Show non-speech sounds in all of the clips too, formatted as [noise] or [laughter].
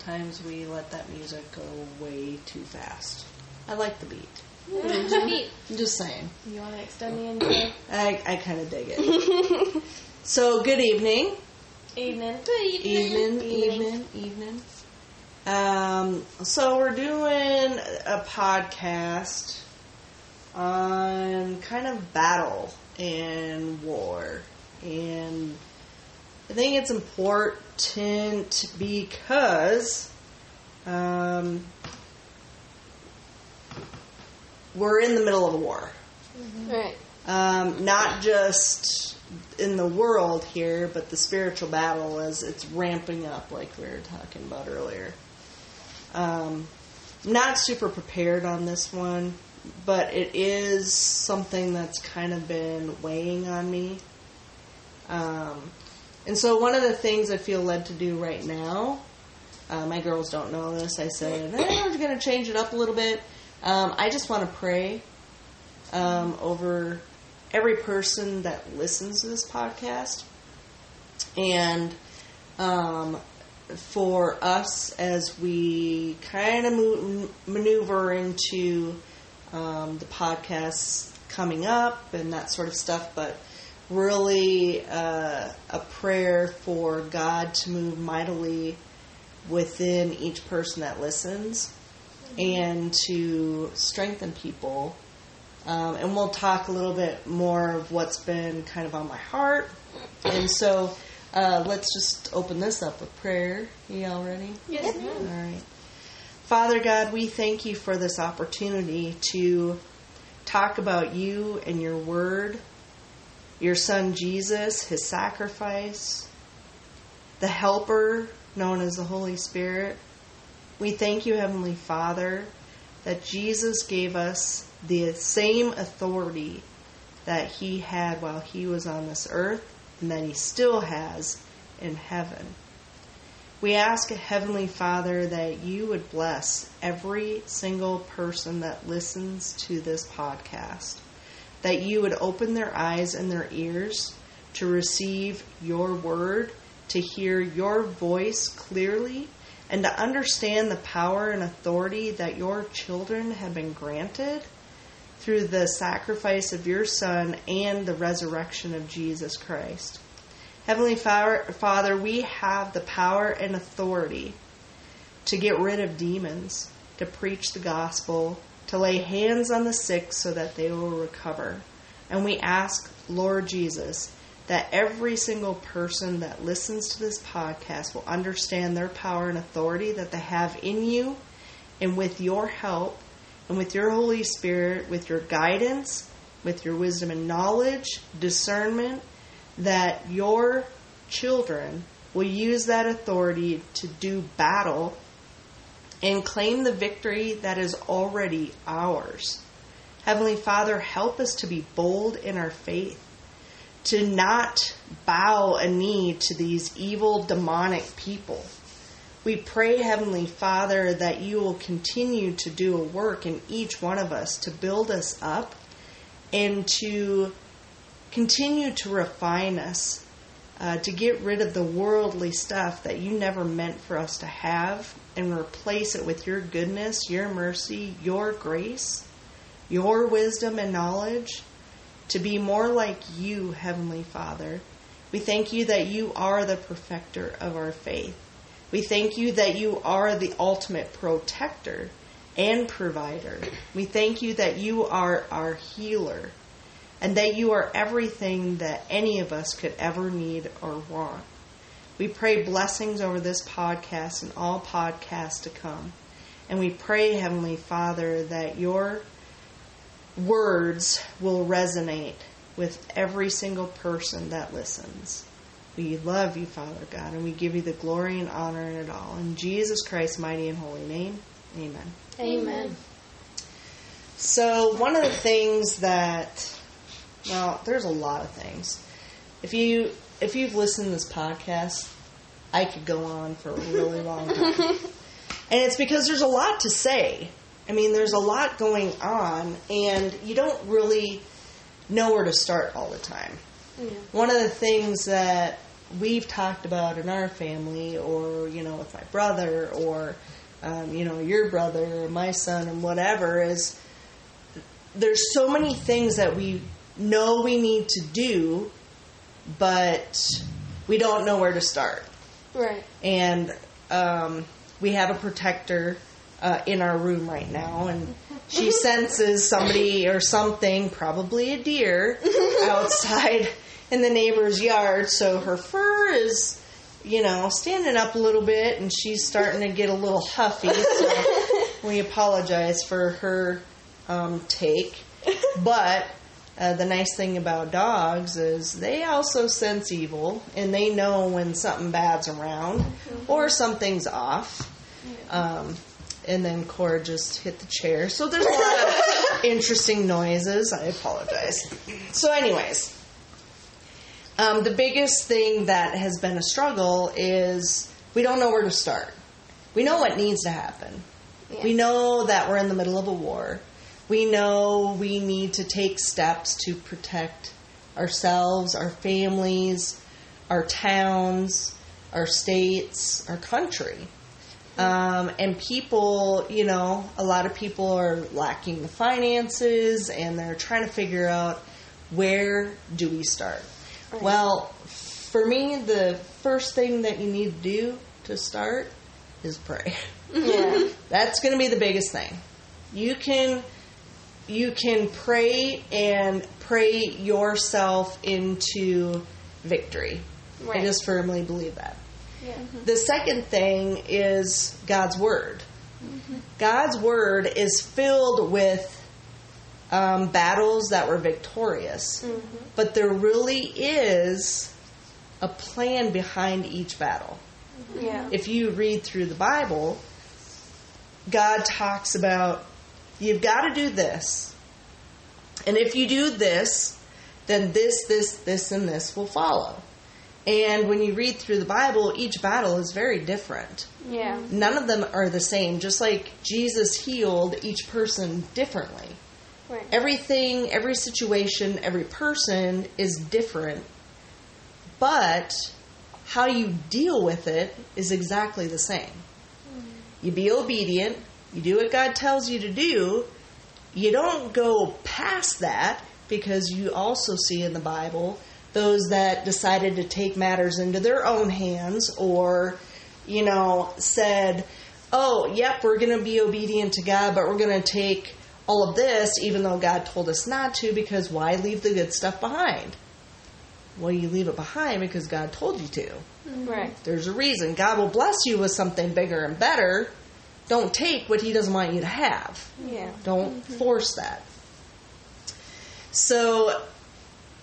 sometimes we let that music go way too fast. I like the beat. Beat. I'm just saying. You want to extend the intro? I, I kind of dig it. so, good evening. Evening. Evening, evening, evening. Um, so, we're doing a podcast on kind of battle and war. And I think it's important because um, we're in the middle of a war. Right. Um, not just in the world here, but the spiritual battle as it's ramping up, like we were talking about earlier. Um, not super prepared on this one, but it is something that's kind of been weighing on me. Um, and so, one of the things I feel led to do right now, uh, my girls don't know this. I said, eh, we're going to change it up a little bit. Um, I just want to pray um, over every person that listens to this podcast and um, for us as we kind of mo- maneuver into um, the podcasts coming up and that sort of stuff, but really uh, a prayer for God to move mightily within each person that listens and to strengthen people. Um, and we'll talk a little bit more of what's been kind of on my heart. And so uh, let's just open this up with prayer. You all ready? Yes. Ma'am. All right. Father God, we thank you for this opportunity to talk about you and your word, your son Jesus, his sacrifice, the helper known as the Holy Spirit. We thank you, Heavenly Father, that Jesus gave us the same authority that he had while he was on this earth and that he still has in heaven. We ask, Heavenly Father, that you would bless every single person that listens to this podcast, that you would open their eyes and their ears to receive your word, to hear your voice clearly, and to understand the power and authority that your children have been granted through the sacrifice of your Son and the resurrection of Jesus Christ. Heavenly Father, we have the power and authority to get rid of demons, to preach the gospel, to lay hands on the sick so that they will recover. And we ask, Lord Jesus, that every single person that listens to this podcast will understand their power and authority that they have in you, and with your help, and with your Holy Spirit, with your guidance, with your wisdom and knowledge, discernment, that your children will use that authority to do battle and claim the victory that is already ours. Heavenly Father, help us to be bold in our faith, to not bow a knee to these evil, demonic people. We pray, Heavenly Father, that you will continue to do a work in each one of us to build us up and to continue to refine us, uh, to get rid of the worldly stuff that you never meant for us to have and replace it with your goodness, your mercy, your grace, your wisdom and knowledge, to be more like you, Heavenly Father. We thank you that you are the perfecter of our faith. We thank you that you are the ultimate protector and provider. We thank you that you are our healer and that you are everything that any of us could ever need or want. We pray blessings over this podcast and all podcasts to come. And we pray, Heavenly Father, that your words will resonate with every single person that listens. We love you, Father God, and we give you the glory and honor in it all. In Jesus Christ's mighty and holy name, amen. Amen. So, one of the things that, well, there's a lot of things. If you if you've listened to this podcast, I could go on for a really [laughs] long time, and it's because there's a lot to say. I mean, there's a lot going on, and you don't really know where to start all the time. Yeah. One of the things that we've talked about in our family, or you know, with my brother, or um, you know, your brother, or my son, and whatever, is there's so many things that we know we need to do, but we don't know where to start. Right. And um, we have a protector uh, in our room right now, and she [laughs] senses somebody or something, probably a deer, [laughs] outside in the neighbor's yard. So her fur is, you know, standing up a little bit, and she's starting to get a little huffy. So [laughs] we apologize for her um, take, but. Uh, the nice thing about dogs is they also sense evil and they know when something bad's around or something's off. Um, and then Cora just hit the chair. So there's a lot of [laughs] interesting noises. I apologize. So, anyways, um, the biggest thing that has been a struggle is we don't know where to start. We know what needs to happen. Yeah. We know that we're in the middle of a war. We know we need to take steps to protect ourselves, our families, our towns, our states, our country. Um, and people, you know, a lot of people are lacking the finances and they're trying to figure out where do we start. Right. Well, for me, the first thing that you need to do to start is pray. Yeah. [laughs] That's going to be the biggest thing. You can you can pray and pray yourself into victory. I just firmly believe that. Yeah. Mm-hmm. The second thing is God's word. Mm-hmm. God's word is filled with um, battles that were victorious, mm-hmm. but there really is a plan behind each battle Yeah. if you read through the Bible, God talks about you've got to do this. And if you do this, then this, this, this, and this will follow. And when you read through the Bible, each battle is very different. Yeah. None of them are the same, just like Jesus healed each person differently. Right. Everything, every situation, every person is different, but how you deal with it is exactly the same. Mm-hmm. You be obedient, you do what God tells you to do. You don't go past that because you also see in the Bible those that decided to take matters into their own hands or, you know, said, oh, yep, we're going to be obedient to God, but we're going to take all of this even though God told us not to because why leave the good stuff behind? Well, you leave it behind because God told you to. Mm-hmm. Right. There's a reason. God will bless you with something bigger and better. Don't take what He doesn't want you to have. Yeah. Don't force that. So,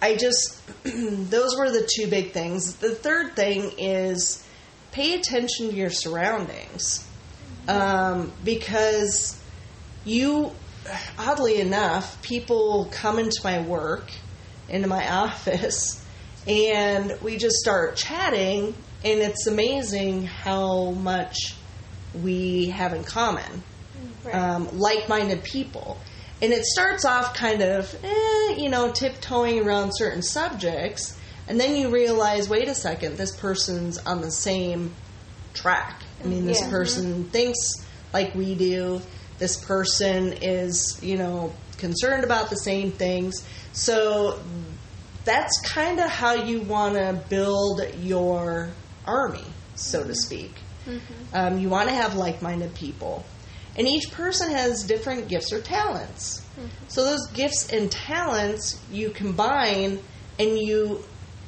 I just, [clears throat] those were the two big things. The third thing is pay attention to your surroundings. Um, because you, oddly enough, people come into my work, into my [laughs] office, and we just start chatting, and it's amazing how much we have in common Right. um, like-minded people. And it starts off kind of, eh, you know, tiptoeing around certain subjects, and then you realize, wait a second, this person's on the same track. I mean, this Yeah. person thinks like we do. This person is, you know, concerned about the same things. So that's kind of how you want to build your army, so to speak. Mm-hmm. Um, you want to have like minded people. And each person has different gifts or talents. Mm-hmm. So those gifts and talents you combine and you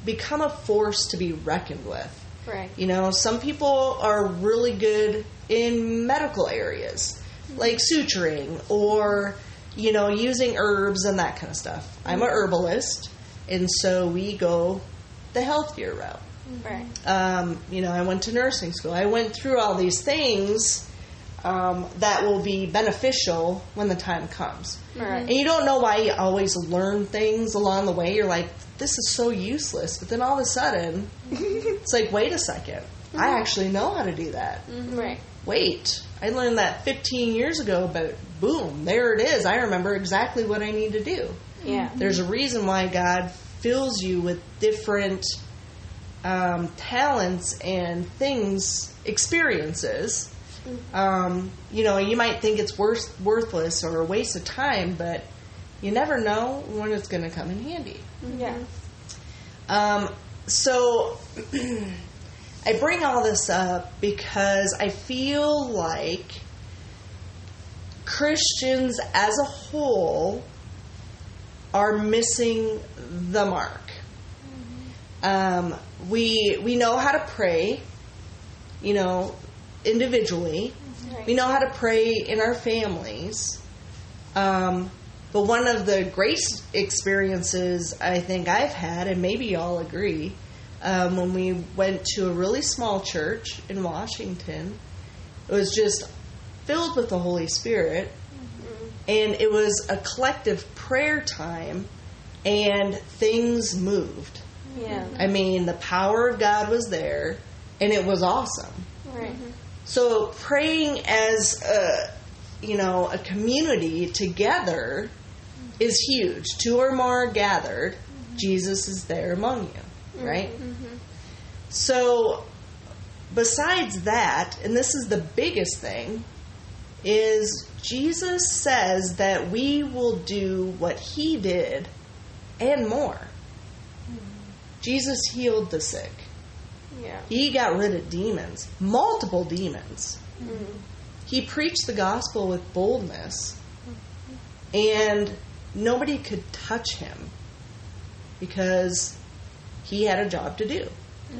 become a force to be reckoned with. right. You know, some people are really good in medical areas, mm-hmm. like suturing or, you know, using herbs and that kind of stuff. I'm a herbalist, and so we go the healthier route. Right. Um, you know, I went to nursing school. I went through all these things um, that will be beneficial when the time comes. Right. And you don't know why you always learn things along the way. You're like, this is so useless. But then all of a sudden, [laughs] it's like, wait a second. I actually know how to do that. Right. Wait, I learned that 15 years ago, but boom, there it is. I remember exactly what I need to do. Yeah. There's a reason why God fills you with different um, talents and things, experiences. Um, you know, you might think it's worth, worthless or a waste of time, but you never know when it's going to come in handy. Yeah. Um, so [clears throat] I bring all this up because I feel like Christians as a whole are missing the mark. Um, we we know how to pray, you know, individually. Right. We know how to pray in our families. Um, but one of the great experiences I think I've had, and maybe y'all agree, um, when we went to a really small church in Washington, it was just filled with the Holy Spirit, and it was a collective prayer time, and things moved. Yeah. I mean, the power of God was there, and it was awesome. Right. So praying as a you know a community together is huge. Two or more gathered, mm-hmm. Jesus is there among you, mm-hmm. right? Mm-hmm. So besides that, and this is the biggest thing, is Jesus says that we will do what he did and more. Jesus healed the sick. Yeah. He got rid of demons, multiple demons. He preached the gospel with boldness, and nobody could touch him because he had a job to do.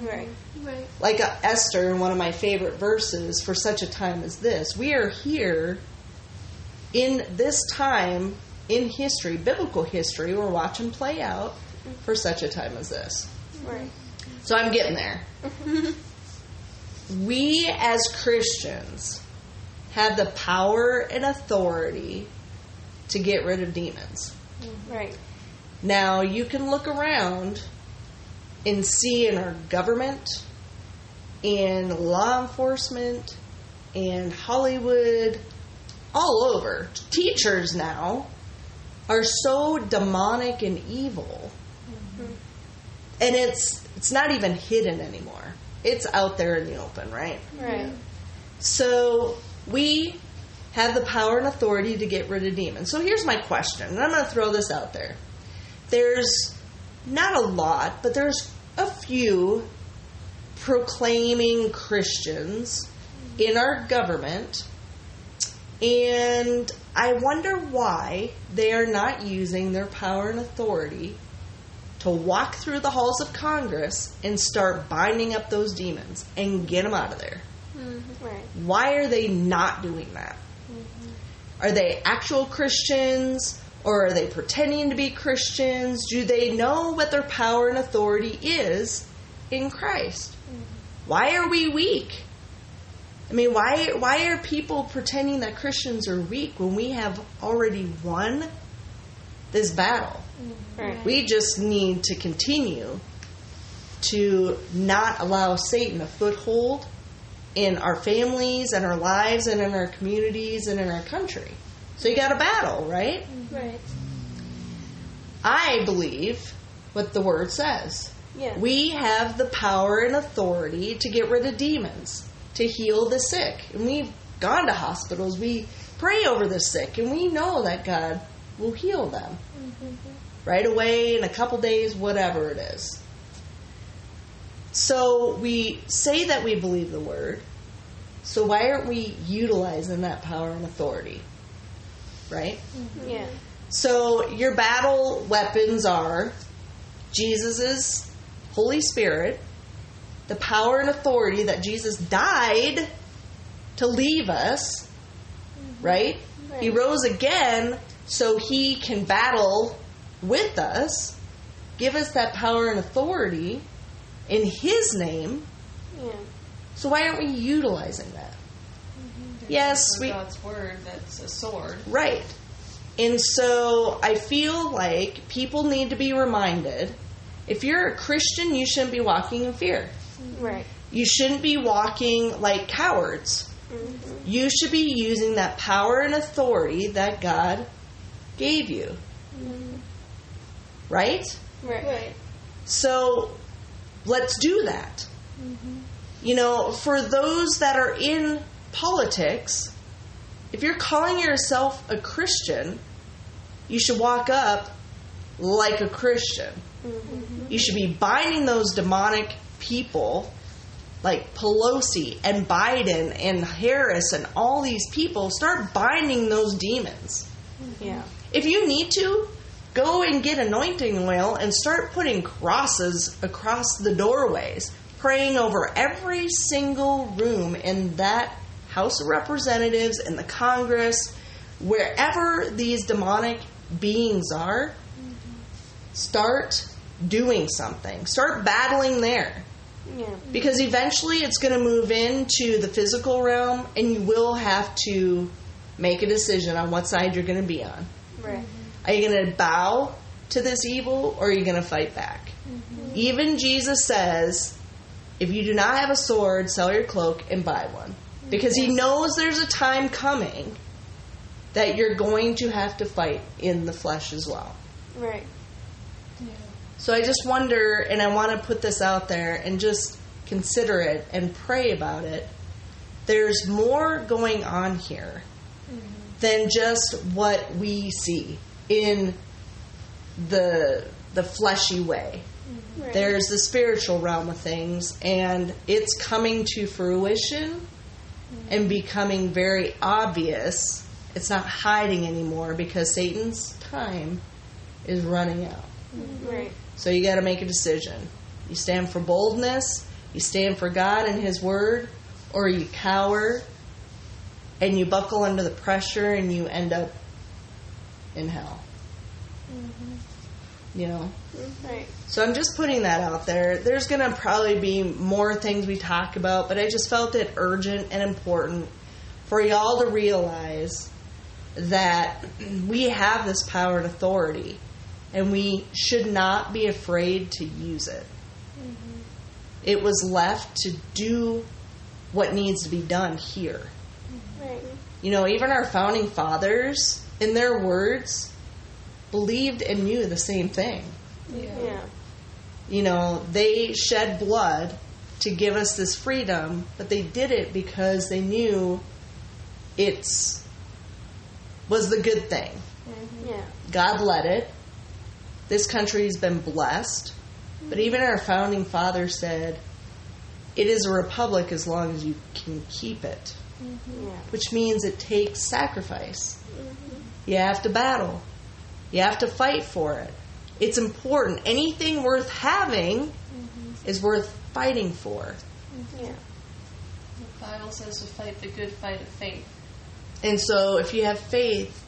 Right. Right. Like uh, Esther in one of my favorite verses for such a time as this. We are here in this time in history, biblical history, we're watching play out for such a time as this. Right. So I'm getting there. Mm-hmm. we as Christians have the power and authority to get rid of demons. Right. Now, you can look around and see in our government, in law enforcement, in Hollywood, all over, teachers now are so demonic and evil. Mm-hmm. And it's it's not even hidden anymore. It's out there in the open, right? Right. So we have the power and authority to get rid of demons. So here's my question, and I'm going to throw this out there. There's not a lot, but there's a few proclaiming Christians in our government, and I wonder why they are not using their power and authority to walk through the halls of Congress and start binding up those demons and get them out of there. Mm-hmm. Right. Why are they not doing that? Mm-hmm. Are they actual Christians or are they pretending to be Christians? Do they know what their power and authority is in Christ? Mm-hmm. Why are we weak? I mean, why why are people pretending that Christians are weak when we have already won this battle? Right. We just need to continue to not allow Satan a foothold in our families and our lives and in our communities and in our country. So you got a battle, right? Right. I believe what the word says. Yeah. We have the power and authority to get rid of demons, to heal the sick. And we've gone to hospitals, we pray over the sick, and we know that God will heal them mm-hmm. Right away in a couple days, whatever it is. So we say that we believe the word. So why aren't we utilizing that power and authority? Right? Mm-hmm. Yeah. So your battle weapons are Jesus's Holy Spirit, the power and authority that Jesus died to leave us, mm-hmm. right? He rose again so he can battle with us, give us that power and authority in his name. Yeah. So why aren't we utilizing that? Mm-hmm. Yes, From we God's word. That's a sword. Right. And so I feel like people need to be reminded if you're a Christian, you shouldn't be walking in fear. Mm-hmm. Right. You shouldn't be walking like cowards. Mm-hmm. You should be using that power and authority that God gave you. Right? Right. Right. So let's do that. Mm-hmm. You know, for those that are in politics, if you're calling yourself a Christian, you should walk up like a Christian. Mm-hmm. You should be binding those demonic people like Pelosi and Biden and Harris and all these people. Start binding those demons. Yeah. If you need to, go and get anointing oil and start putting crosses across the doorways, praying over every single room in that House of Representatives and the Congress, wherever these demonic beings are. Start doing something. Start battling there. Yeah. Because eventually it's going to move into the physical realm and you will have to make a decision on what side you're going to be on. Right. Are you going to bow to this evil or are you going to fight back? Mm-hmm. Even Jesus says, if you do not have a sword, sell your cloak and buy one. Because he knows there's a time coming that you're going to have to fight in the flesh as well. Right. Yeah. So I just wonder, and I want to put this out there and just consider it and pray about it. There's more going on here mm-hmm. than just what we see in the the fleshy way. Right. There's the spiritual realm of things, and it's coming to fruition mm-hmm. and becoming very obvious. It's not hiding anymore because Satan's time is running out. Mm-hmm. Right. So you got to make a decision. You stand for boldness, you stand for God and His Word, or you cower and you buckle under the pressure and you end up in hell. Mm-hmm. You know? Right. So I'm just putting that out there. There's going to probably be more things we talk about, but I just felt it urgent and important for y'all to realize that [clears throat] we have this power and authority, and we should not be afraid to use it. Mm-hmm. It was left to do what needs to be done here. Mm-hmm. Right. You know, even our founding fathers, in their words, believed and knew the same thing. Yeah. Yeah. You know, they shed blood to give us this freedom, but they did it because they knew it's was the good thing. Mm-hmm. Yeah. God led it. This country's been blessed. But even our founding father said it is a republic as long as you can keep it, mm-hmm. Yeah. which means it takes sacrifice. Mm-hmm. You have to battle. You have to fight for it. It's important. Anything worth having mm-hmm. is worth fighting for. Mm-hmm. Yeah. The Bible says to fight the good fight of faith. And so if you have faith,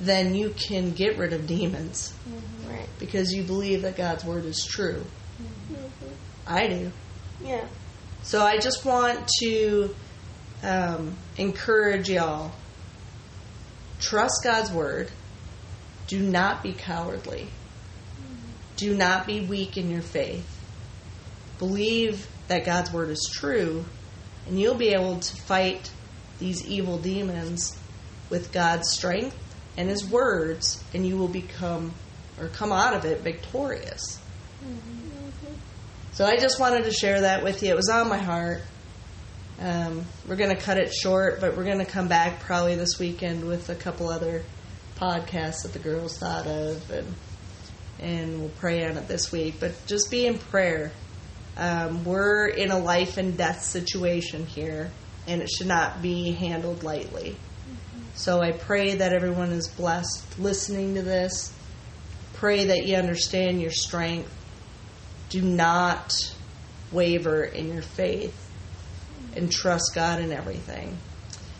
then you can get rid of demons mm-hmm. Right. because you believe that God's word is true. I do. Yeah. So I just want to um, encourage y'all trust God's word. Do not be cowardly. Do not be weak in your faith. Believe that God's word is true, and you'll be able to fight these evil demons with God's strength and His words, and you will become or come out of it victorious. Mm-hmm. So I just wanted to share that with you. It was on my heart. Um, we're going to cut it short, but we're going to come back probably this weekend with a couple other podcasts that the girls thought of, and and we'll pray on it this week. But just be in prayer. Um, we're in a life and death situation here, and it should not be handled lightly. So I pray that everyone is blessed listening to this. Pray that you understand your strength do not waver in your faith and trust God in everything.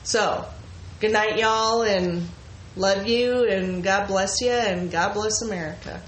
So, good night, y'all, and love you, and God bless you, and God bless America.